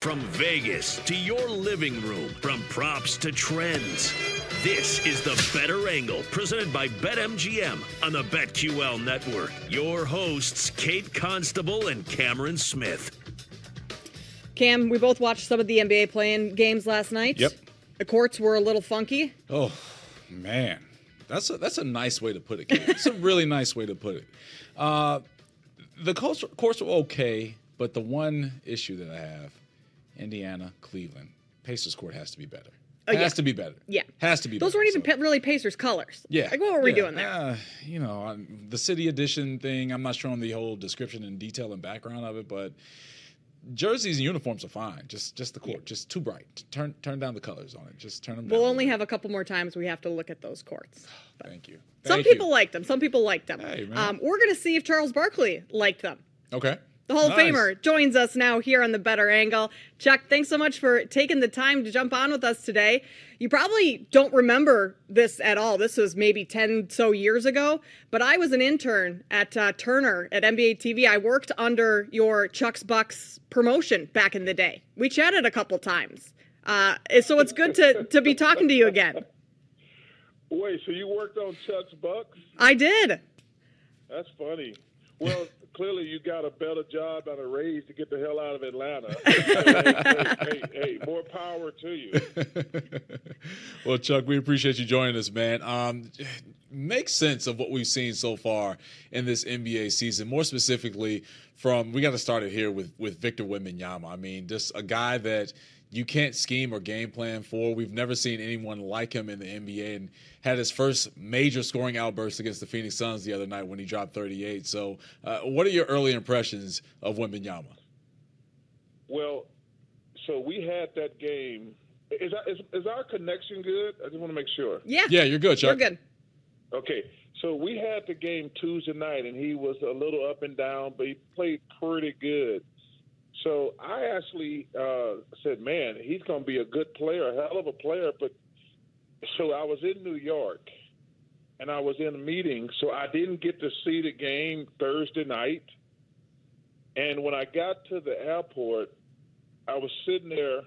From Vegas to your living room, from props to trends. This is the Bettor Angle, presented by BetMGM on the BetQL network. Your hosts, Kate Constable and Cameron Smith. Cam, we both watched some of the NBA playing games last night. Yep. The courts were a little funky. Oh, man. That's a, that's a nice way to put it. Kate. It's a really nice way to put it. Uh, the courts, courts were okay, but the one issue that I have Indiana, Cleveland. Pacers court has to be better. Oh, has yeah. to be better. Yeah. Has to be Those better. weren't even So- really Pacers colors. yeah. Like, what were we doing there? Uh, you know, on the city edition thing, I'm not showing the whole description and detail and background of it, but jerseys and uniforms are fine. Just just the court. Just too bright. Turn turn down the colors on it. Just turn them down. we'll only have a couple more times we have to look at those courts. Thank you. Some you. people like them. Some people like them. Hey, um, we're going to see if Charles Barkley liked them. Okay. The Hall Nice. of Famer joins us now here on the Bettor Angle. Chuck, thanks so much for taking the time to jump on with us today. You probably don't remember this at all. This was maybe 10 so years ago, but I was an intern at uh, Turner at NBA TV. I worked under your Chuck's Bucks promotion back in the day. We chatted a couple times. Uh, so it's good to, to be talking to you again. Wait, so you worked on Chuck's Bucks? I did. That's funny. Well, clearly you got a better job and a raise to get the hell out of Atlanta. hey, hey, hey, more power to you. well, Chuck, we appreciate you joining us, man. Um, makes sense of what we've seen so far in this NBA season. More specifically, from we got to start it here with with Victor Wembanyama. I mean, just a guy that you can't scheme or game plan for. We've never seen anyone like him in the NBA, and had his first major scoring outburst against the Phoenix Suns the other night when he dropped 38. So, uh, what are your early impressions of Wembanyama? Well, so we had that game. Is, our- is, is our connection good? I just want to make sure. Yeah. Yeah, you're good, Chuck. We're good. Okay, so we had the game Tuesday night, and he was a little up and down, but he played pretty good. So I actually uh, said, "Man, he's going to be a good player, a hell of a player." But so I was in New York, and I was in a meeting, so I didn't get to see the game Thursday night. And when I got to the airport, I was sitting there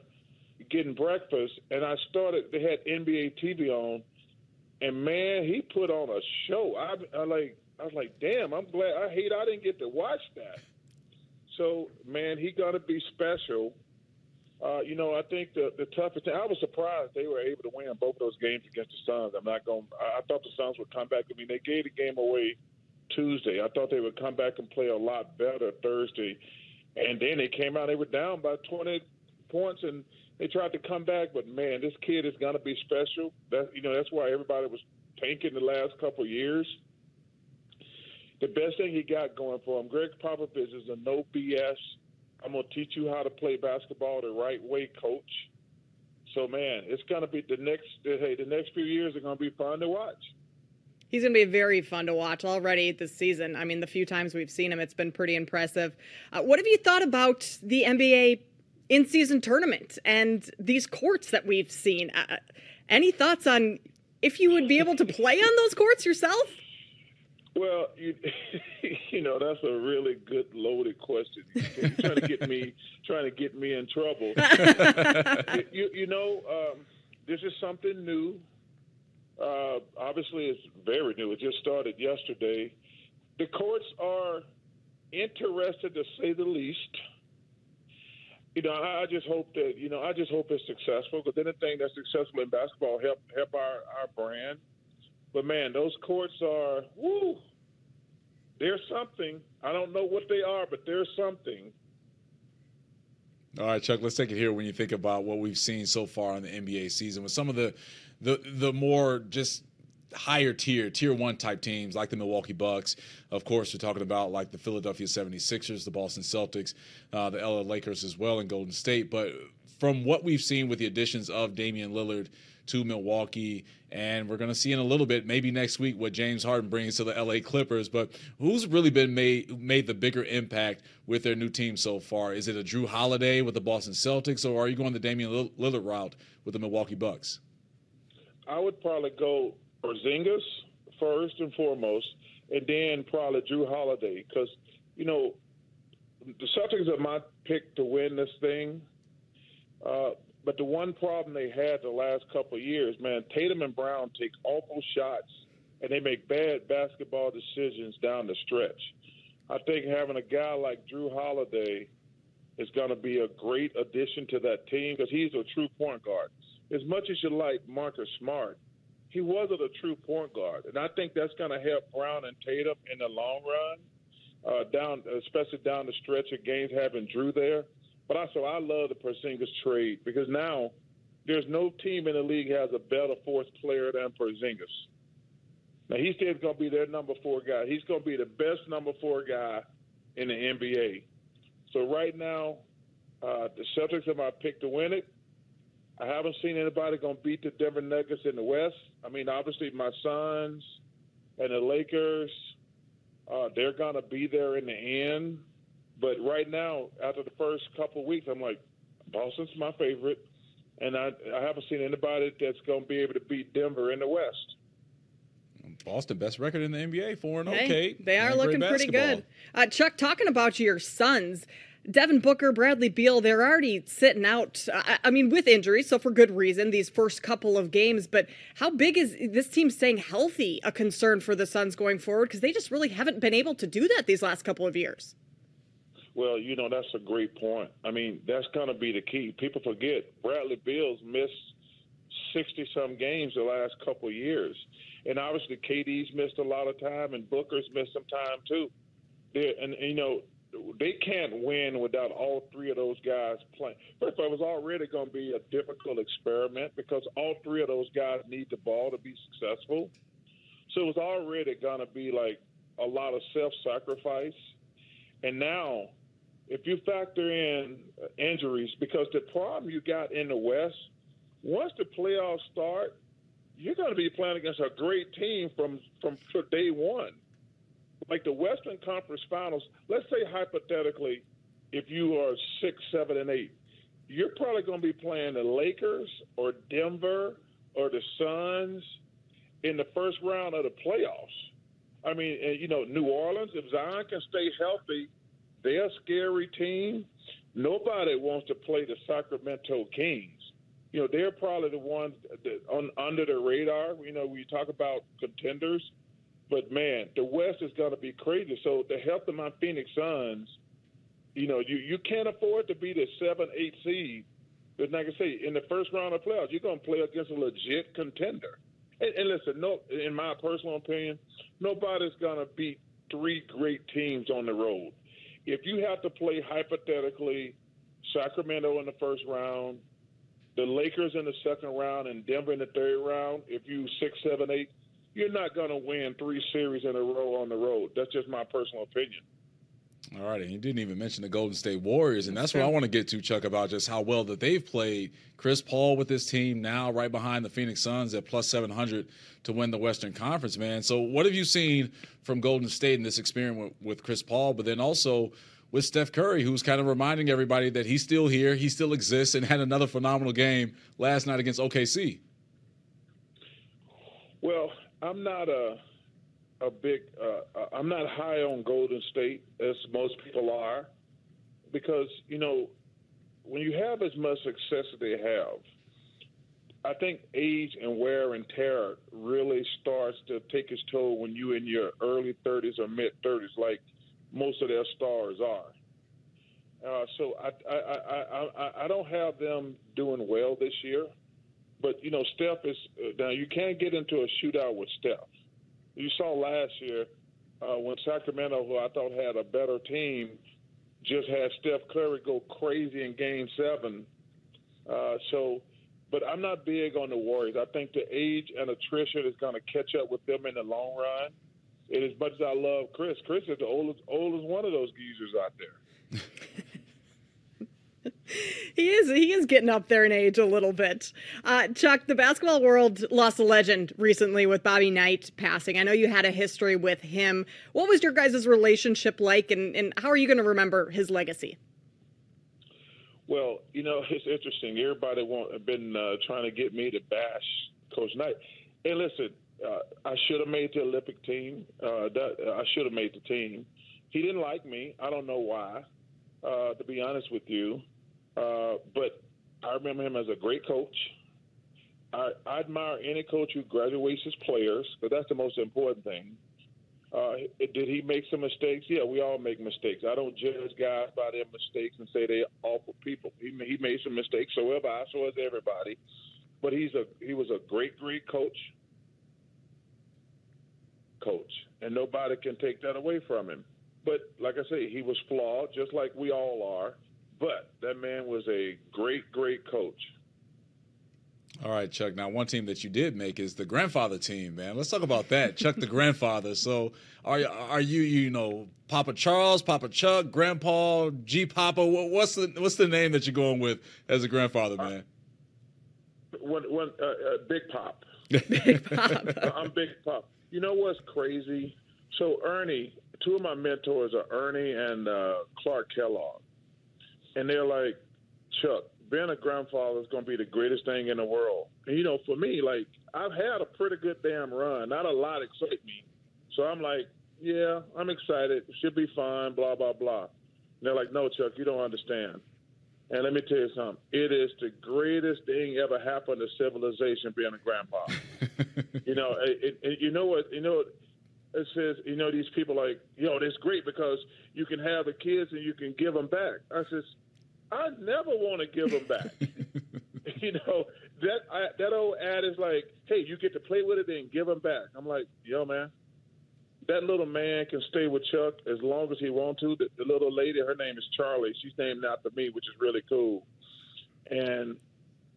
getting breakfast, and I started. They had NBA TV on, and man, he put on a show. I, I like, I was like, damn, I'm glad. I hate I didn't get to watch that. So, man, he got to be special. Uh, you know, I think the the toughest thing. I was surprised they were able to win both those games against the Suns. I'm not going. I I thought the Suns would come back. I mean, they gave the game away Tuesday. I thought they would come back and play a lot better Thursday, and then they came out. They were down by 20 points, and they tried to come back. But man, this kid is going to be special. That you know, that's why everybody was tanking the last couple of years. The best thing he got going for him, Gregg Popovich, is a no BS. I'm going to teach you how to play basketball the right way, coach. So man, it's going to be the next. Hey, the next few years are going to be fun to watch. He's going to be very fun to watch already this season. I mean, the few times we've seen him, it's been pretty impressive. Uh, what have you thought about the NBA in season tournament and these courts that we've seen? Uh, any thoughts on if you would be able to play on those courts yourself? Well, you, you know that's a really good loaded question. You're trying to get me trying to get me in trouble. you, you, know, um, this is something new. Uh, obviously, it's very new. It just started yesterday. The courts are interested to say the least. You know, I just hope that you know, I just hope it's successful because anything that's successful in basketball help help our our brand. But man, those courts are woo. There's something. I don't know what they are, but there's something. All right, Chuck. Let's take it here when you think about what we've seen so far in the NBA season with some of the the the more just higher tier, tier one type teams like the Milwaukee Bucks. Of course, we're talking about like the Philadelphia 76ers, the Boston Celtics, uh, the LA Lakers as well, and Golden State. But from what we've seen with the additions of Damian Lillard to Milwaukee, and we're going to see in a little bit, maybe next week, what James Harden brings to the LA Clippers. But who's really been made made the bigger impact with their new team so far? Is it a Jrue Holiday with the Boston Celtics, or are you going the Damian Lillard route with the Milwaukee Bucks? I would probably go Porzingis first and foremost, and then probably Jrue Holiday because you know the Celtics are my pick to win this thing. Uh, but the one problem they had the last couple of years, man, Tatum and Brown take awful shots and they make bad basketball decisions down the stretch. I think having a guy like Jrue Holiday is going to be a great addition to that team because he's a true point guard. As much as you like Marcus Smart, he wasn't a true point guard, and I think that's going to help Brown and Tatum in the long run, uh, down especially down the stretch of games having Jrue there. But also, I love the Porzingis trade because now there's no team in the league has a better fourth player than Porzingis. Now he's still going to be their number four guy. He's going to be the best number four guy in the NBA. So right now, uh, the Celtics are my pick to win it. I haven't seen anybody going to beat the Denver Nuggets in the West. I mean, obviously, my Suns and the Lakers, uh, they're going to be there in the end. But right now, after the first couple of weeks, I'm like, Boston's my favorite, and I, I haven't seen anybody that's going to be able to beat Denver in the West. Boston, best record in the NBA, four and hey, okay. They are looking pretty good. Uh, Chuck, talking about your Suns, Devin Booker, Bradley Beal, they're already sitting out. I, I mean, with injuries, so for good reason, these first couple of games. But how big is this team staying healthy a concern for the Suns going forward? Because they just really haven't been able to do that these last couple of years. Well, you know, that's a great point. I mean, that's going to be the key. People forget Bradley Beal's missed 60 some games the last couple years. And obviously, KD's missed a lot of time, and Booker's missed some time too. They're, and, and, you know, they can't win without all three of those guys playing. First of all, it was already going to be a difficult experiment because all three of those guys need the ball to be successful. So it was already going to be like a lot of self sacrifice. And now, if you factor in injuries, because the problem you got in the West, once the playoffs start, you're going to be playing against a great team from from day one like the Western Conference Finals, let's say hypothetically, if you are six, seven, and eight, you're probably going to be playing the Lakers or Denver or the Suns in the first round of the playoffs. I mean, you know, New Orleans, if Zion can stay healthy, they're a scary team. Nobody wants to play the Sacramento Kings. You know, they're probably the ones that on, under the radar. You know, we talk about contenders but man, the West is going to be crazy. So the health of my Phoenix Suns, you know, you, you can't afford to be the seven, eight seed. But like I say, in the first round of playoffs, you're going to play against a legit contender. And, and listen, no, in my personal opinion, nobody's going to beat three great teams on the road. If you have to play hypothetically Sacramento in the first round, the Lakers in the second round, and Denver in the third round, if you six, seven, eight, you're not going to win three series in a row on the road. That's just my personal opinion. All right, and you didn't even mention the Golden State Warriors, and that's what I want to get to, Chuck, about just how well that they've played. Chris Paul with this team now right behind the Phoenix Suns at plus 700 to win the Western Conference, man. So, what have you seen from Golden State in this experiment with Chris Paul, but then also with Steph Curry, who's kind of reminding everybody that he's still here, he still exists, and had another phenomenal game last night against OKC? Well, I'm not a a big. Uh, I'm not high on Golden State as most people are, because you know when you have as much success as they have, I think age and wear and tear really starts to take its toll when you're in your early 30s or mid 30s. Like most of their stars are. Uh, so I, I, I, I, I don't have them doing well this year. But, you know, Steph is uh, now you can't get into a shootout with Steph. You saw last year uh, when Sacramento, who I thought had a better team, just had Steph Curry go crazy in game seven. Uh, so, but I'm not big on the Warriors. I think the age and attrition is going to catch up with them in the long run. And as much as I love Chris, Chris is the oldest, oldest one of those geezers out there. he is he is getting up there in age a little bit. Uh, Chuck, the basketball world lost a legend recently with Bobby Knight passing. I know you had a history with him. What was your guys' relationship like, and, and how are you going to remember his legacy? Well, you know, it's interesting. Everybody want, been uh, trying to get me to bash Coach Knight. And listen, uh, I should have made the Olympic team. Uh, that, I should have made the team. He didn't like me. I don't know why. Uh, to be honest with you, uh, but I remember him as a great coach. I, I admire any coach who graduates his players, because that's the most important thing. Uh, did he make some mistakes? Yeah, we all make mistakes. I don't judge guys by their mistakes and say they're awful people. He, he made some mistakes, so have I, so has everybody. But he's a he was a great, great coach. Coach, and nobody can take that away from him. But like I say, he was flawed, just like we all are. But that man was a great, great coach. All right, Chuck. Now, one team that you did make is the grandfather team, man. Let's talk about that. Chuck, the grandfather. So, are you, are you, you know, Papa Charles, Papa Chuck, Grandpa, G Papa? What's the what's the name that you're going with as a grandfather, man? When, when, uh, uh, Big Pop. Big Pop. I'm Big Pop. You know what's crazy? So Ernie, two of my mentors are Ernie and uh, Clark Kellogg and they're like, Chuck, being a grandfather is going to be the greatest thing in the world. And, you know, for me, like, I've had a pretty good damn run. Not a lot excite me. So I'm like, yeah, I'm excited. Should be fine, blah, blah, blah. And they're like, no, Chuck, you don't understand. And let me tell you something. It is the greatest thing ever happened to civilization being a grandpa. you know, it, it, you know what? You know, it says, you know, these people like, know, it's great because you can have the kids and you can give them back. I says, I never want to give them back. you know, that I, that old ad is like, hey, you get to play with it and give them back. I'm like, yo, man, that little man can stay with Chuck as long as he wants to. The, the little lady, her name is Charlie. She's named after me, which is really cool. And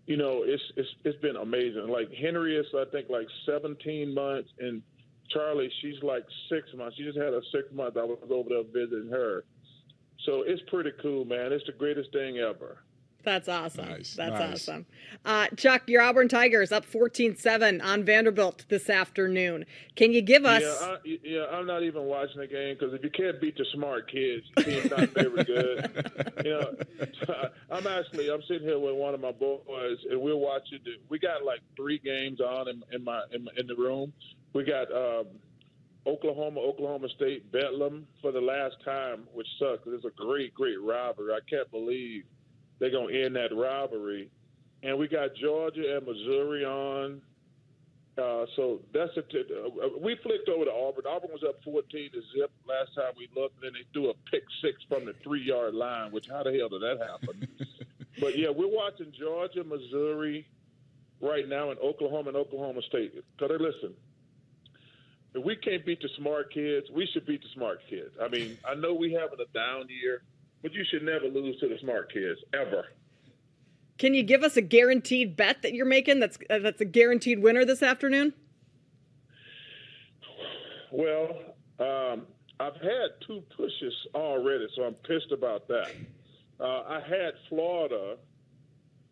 you know, it's it's it's been amazing. Like Henry is, I think, like 17 months, and Charlie, she's like six months. She just had a six month. I was over there visiting her. So it's pretty cool, man. It's the greatest thing ever. That's awesome. Nice, That's nice. awesome. Uh, Chuck, your Auburn Tigers up 14 7 on Vanderbilt this afternoon. Can you give us. Yeah, I, yeah I'm not even watching the game because if you can't beat the smart kids, your team's not very good. you know, I'm actually I'm sitting here with one of my boys and we're watching. The, we got like three games on in, in my in, in the room. We got um, Oklahoma, Oklahoma State, Bedlam for the last time, which sucks. It's a great, great rivalry. I can't believe they're going to end that rivalry. And we got Georgia and Missouri on. Uh, so that's a t- uh, we flicked over to Auburn. Auburn was up 14 to zip last time we looked, and then they threw a pick six from the three yard line. Which how the hell did that happen? but yeah, we're watching Georgia, Missouri right now, and Oklahoma and Oklahoma State. Because they listen, if we can't beat the smart kids, we should beat the smart kids. I mean, I know we having a down year, but you should never lose to the smart kids ever. Can you give us a guaranteed bet that you're making? That's uh, that's a guaranteed winner this afternoon. Well, um, I've had two pushes already, so I'm pissed about that. Uh, I had Florida,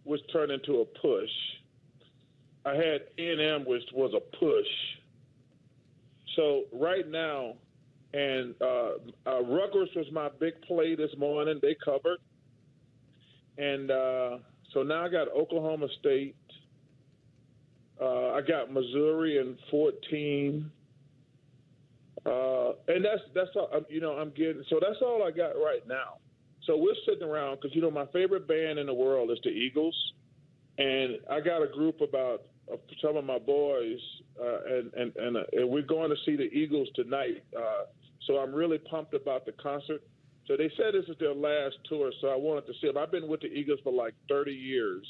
which turned into a push. I had A&M, which was a push. So right now, and uh, uh, Rutgers was my big play this morning. They covered, and uh, so now I got Oklahoma State. Uh, I got Missouri in 14, uh, and that's that's all. You know, I'm getting. So that's all I got right now. So we're sitting around because you know my favorite band in the world is the Eagles, and I got a group about some of my boys, uh, and and and, uh, and we're going to see the Eagles tonight. Uh, So I'm really pumped about the concert. So they said this is their last tour, so I wanted to see them. I've been with the Eagles for like 30 years,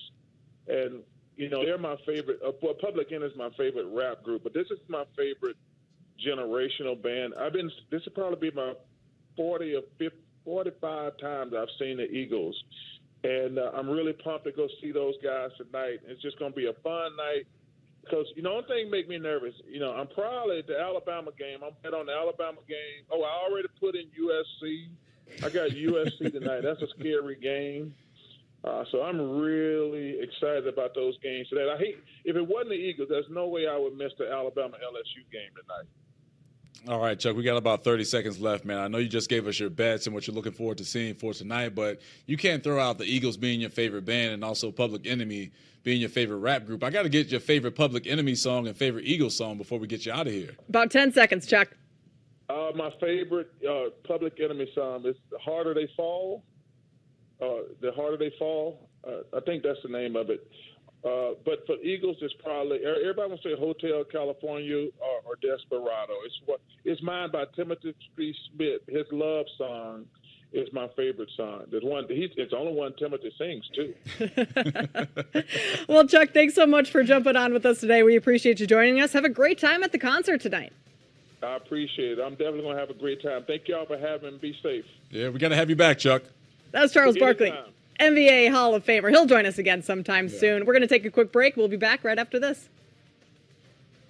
and you know they're my favorite. Uh, well, Public Enemy is my favorite rap group, but this is my favorite generational band. I've been. This will probably be my 40 or 50, 45 times I've seen the Eagles, and uh, I'm really pumped to go see those guys tonight. It's just going to be a fun night because you know one thing make me nervous. You know, I'm probably at the Alabama game. I'm bet on the Alabama game. Oh, I already put in USC. I got USC tonight. That's a scary game. Uh, so I'm really excited about those games today. I hate if it wasn't the Eagles, there's no way I would miss the Alabama LSU game tonight. All right, Chuck, we got about 30 seconds left, man. I know you just gave us your bets and what you're looking forward to seeing for tonight, but you can't throw out the Eagles being your favorite band and also Public Enemy being your favorite rap group. I got to get your favorite Public Enemy song and favorite Eagles song before we get you out of here. About 10 seconds, Chuck. Uh, my favorite uh, Public Enemy song is "The Harder They Fall." Uh, the Harder They Fall. Uh, I think that's the name of it. Uh, but for Eagles, it's probably everybody will say Hotel California or, or Desperado. It's what it's mine by Timothy B. Schmit. His love song is my favorite song. There's one. He's, it's the only one Timothy sings too. well, Chuck, thanks so much for jumping on with us today. We appreciate you joining us. Have a great time at the concert tonight. I appreciate it. I'm definitely going to have a great time. Thank y'all for having me. Be safe. Yeah, we got to have you back, Chuck. That's Charles Barkley, NBA Hall of Famer. He'll join us again sometime yeah. soon. We're going to take a quick break. We'll be back right after this.